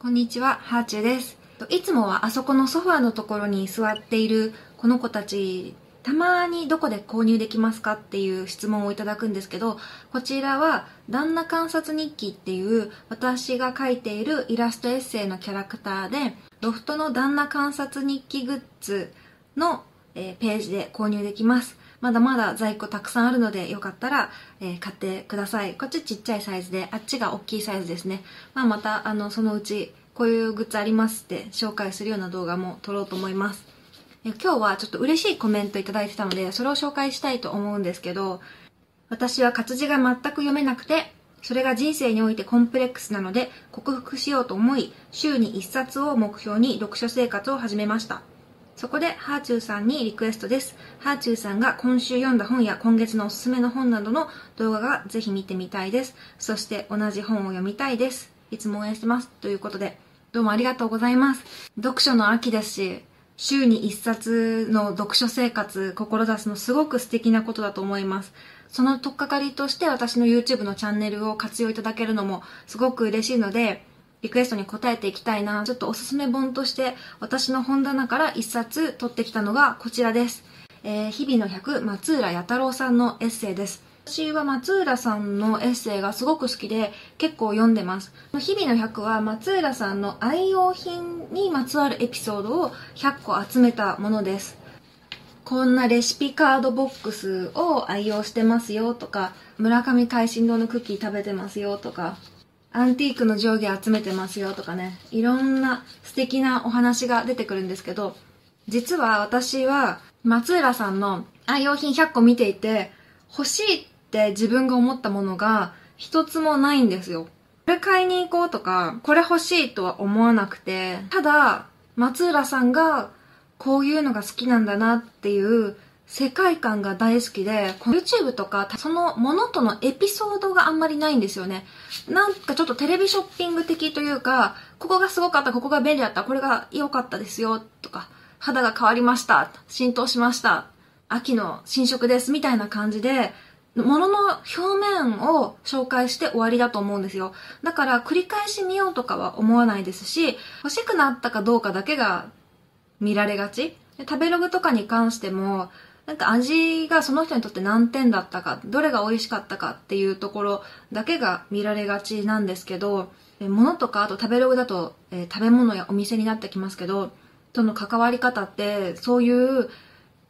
こんにちは、ハーチュです。いつもはあそこのソファーのところに座っているこの子たち、たまにどこで購入できますかっていう質問をいただくんですけど、こちらは旦那観察日記っていう私が書いているイラストエッセイのキャラクターで、ロフトの旦那観察日記グッズの、えページで購入できます。まだまだ在庫たくさんあるので、よかったら、えー買ってください。こっちちっちゃいサイズで、あっちが大きいサイズですね。まあ、また、あの、そのうち、こういうグッズありますって紹介するような動画も撮ろうと思います。え今日はちょっと嬉しいコメントいただいてたので、それを紹介したいと思うんですけど、私は活字が全く読めなくて、それが人生においてコンプレックスなので、克服しようと思い、週に1冊を目標に読書生活を始めました。そこで、ハーチューさんにリクエストです。ハーチューさんが今週読んだ本や今月のおすすめの本などの動画がぜひ見てみたいです。そして同じ本を読みたいです。いつも応援してます。ということで、どうもありがとうございます。読書の秋ですし、週に1冊の読書生活、志すのすごく素敵なことだと思います。その取っかかりとして私の YouTube のチャンネルを活用いただけるのもすごく嬉しいので、リクエストに応えていきたいな。ちょっとおすすめ本として私の本棚から一冊取ってきたのがこちらです。えー日々の100松浦弥太郎さんのエッセイです。私は松浦さんのエッセイがすごく好きで結構読んでます。日々の100は松浦さんの愛用品にまつわるエピソードを100個集めたものです。こんなレシピカードボックスを愛用してますよとか、村上海進堂のクッキー食べてますよとか、アンティークの上下集めてますよとかね、いろんな素敵なお話が出てくるんですけど、実は私は松浦さんの愛用品100個見ていて、欲しいって自分が思ったものが一つもないんですよ。これ買いに行こうとか、これ欲しいとは思わなくて、ただ、松浦さんがこういうのが好きなんだなっていう世界観が大好きで、YouTube とかそのものとのエピソードがあんまりないんですよね。なんかちょっとテレビショッピング的というか、ここがすごかった、ここが便利だった、これが良かったですよとか、肌が変わりました、浸透しました、秋の新色ですみたいな感じで、ものの表面を紹介して終わりだと思うんですよ。だから繰り返し見ようとかは思わないですし、欲しくなったかどうかだけが見られがち。食べログとかに関しても、なんか味がその人にとって何点だったか、どれが美味しかったかっていうところだけが見られがちなんですけど、物とかあと食べログだと、えー食べ物やお店になってきますけど、との関わり方ってそういう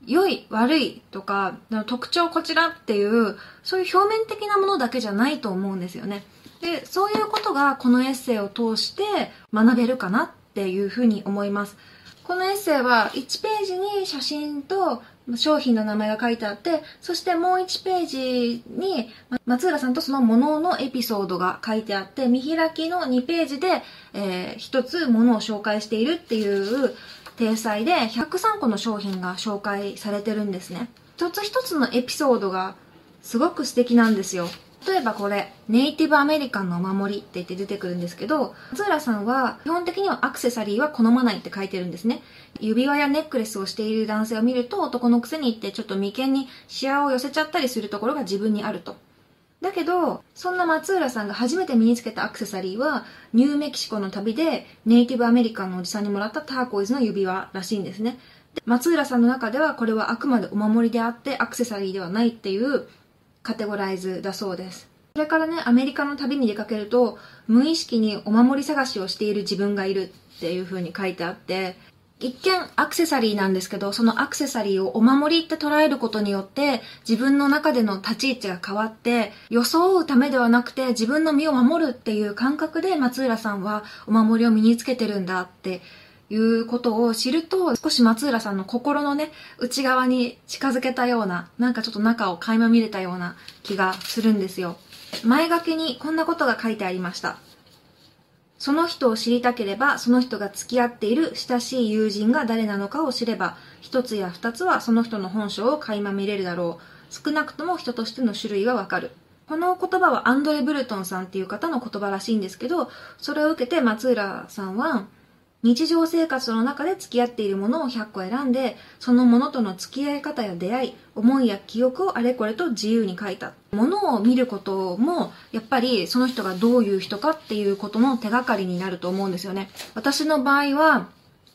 良い悪いとか特徴こちらっていうそういう表面的なものだけじゃないと思うんですよね。でそういうことがこのエッセイを通して学べるかなっていうふうに思います。このエッセイは1ページに写真と商品の名前が書いてあってそしてもう1ページに松浦さんとそのもののエピソードが書いてあって見開きの2ページで、え1つものを紹介しているっていう体裁で103個の商品が紹介されてるんですね。一つ一つのエピソードがすごく素敵なんですよ。例えばこれネイティブアメリカンのお守りって言って出てくるんですけど松浦さんは基本的にはアクセサリーは好まないって書いてるんですね指輪やネックレスをしている男性を見ると男のくせにってちょっと眉間にシワを寄せちゃったりするところが自分にあるとだけど、そんな松浦さんが初めて身につけたアクセサリーは、ニューメキシコの旅でネイティブアメリカンのおじさんにもらったターコイズの指輪らしいんですね。で松浦さんの中ではこれはあくまでお守りであってアクセサリーではないっていうカテゴライズだそうです。それからね、アメリカの旅に出かけると、無意識にお守り探しをしている自分がいるっていう風に書いてあって、一見アクセサリーなんですけど、そのアクセサリーをお守りって捉えることによって、自分の中での立ち位置が変わって、装うためではなくて自分の身を守るっていう感覚で松浦さんはお守りを身につけてるんだっていうことを知ると、少し松浦さんの心のね、内側に近づけたような、なんかちょっと中を垣間見れたような気がするんですよ。前書きにこんなことが書いてありました。その人を知りたければ、その人が付き合っている親しい友人が誰なのかを知れば、一つや二つはその人の本性を垣間見れるだろう。少なくとも人としての種類がわかる。この言葉はアンドレ・ブルトンさんっていう方の言葉らしいんですけど、それを受けて松浦さんは、日常生活の中で付き合っているものを100個選んで、そのものとの付き合い方や出会い、思いや記憶をあれこれと自由に書いた。ものを見ることも、やっぱりその人がどういう人かっていうことの手がかりになると思うんですよね。私の場合は、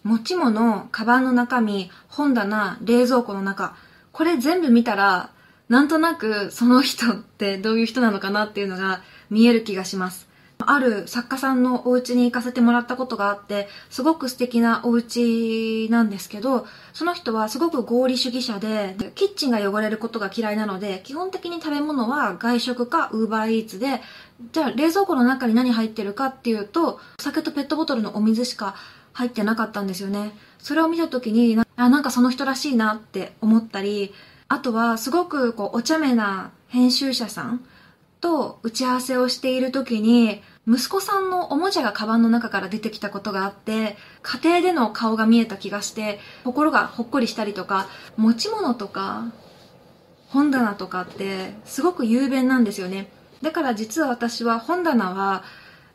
持ち物、カバンの中身、本棚、冷蔵庫の中、これ全部見たら、なんとなくその人ってどういう人なのかなっていうのが見える気がします。ある作家さんのお家に行かせてもらったことがあって、すごく素敵なお家なんですけど、その人はすごく合理主義者で、キッチンが汚れることが嫌いなので、基本的に食べ物は外食かウーバーイーツで、じゃあ冷蔵庫の中に何入ってるかっていうと、お酒とペットボトルのお水しか入ってなかったんですよね。それを見た時に、あ、なんかその人らしいなって思ったり、あとはすごくこうお茶目な編集者さんと打ち合わせをしている時に、息子さんのおもちゃがカバンの中から出てきたことがあって、家庭での顔が見えた気がして、心がほっこりしたりとか、持ち物とか、本棚とかってすごく雄弁なんですよね。だから実は私は本棚は、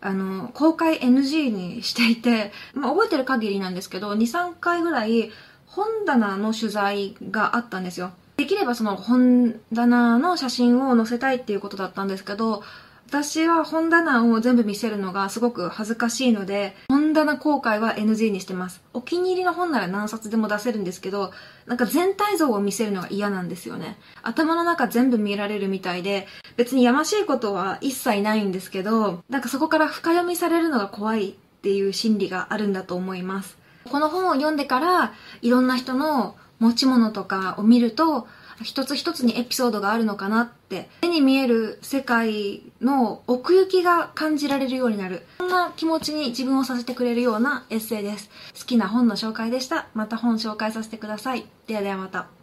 あの、公開 NG にしていて、まあ、覚えてる限りなんですけど、2、3回ぐらい本棚の取材があったんですよ。できればその本棚の写真を載せたいっていうことだったんですけど、私は本棚を全部見せるのがすごく恥ずかしいので、本棚公開は NG にしてます。お気に入りの本なら何冊でも出せるんですけど、なんか全体像を見せるのが嫌なんですよね。頭の中全部見られるみたいで、別にやましいことは一切ないんですけど、なんかそこから深読みされるのが怖いっていう心理があるんだと思います。この本を読んでから、いろんな人の持ち物とかを見ると、一つ一つにエピソードがあるのかなって目に見える世界の奥行きが感じられるようになる。そんな気持ちに自分をさせてくれるようなエッセイです。好きな本の紹介でした。また本紹介させてください。ではではまた。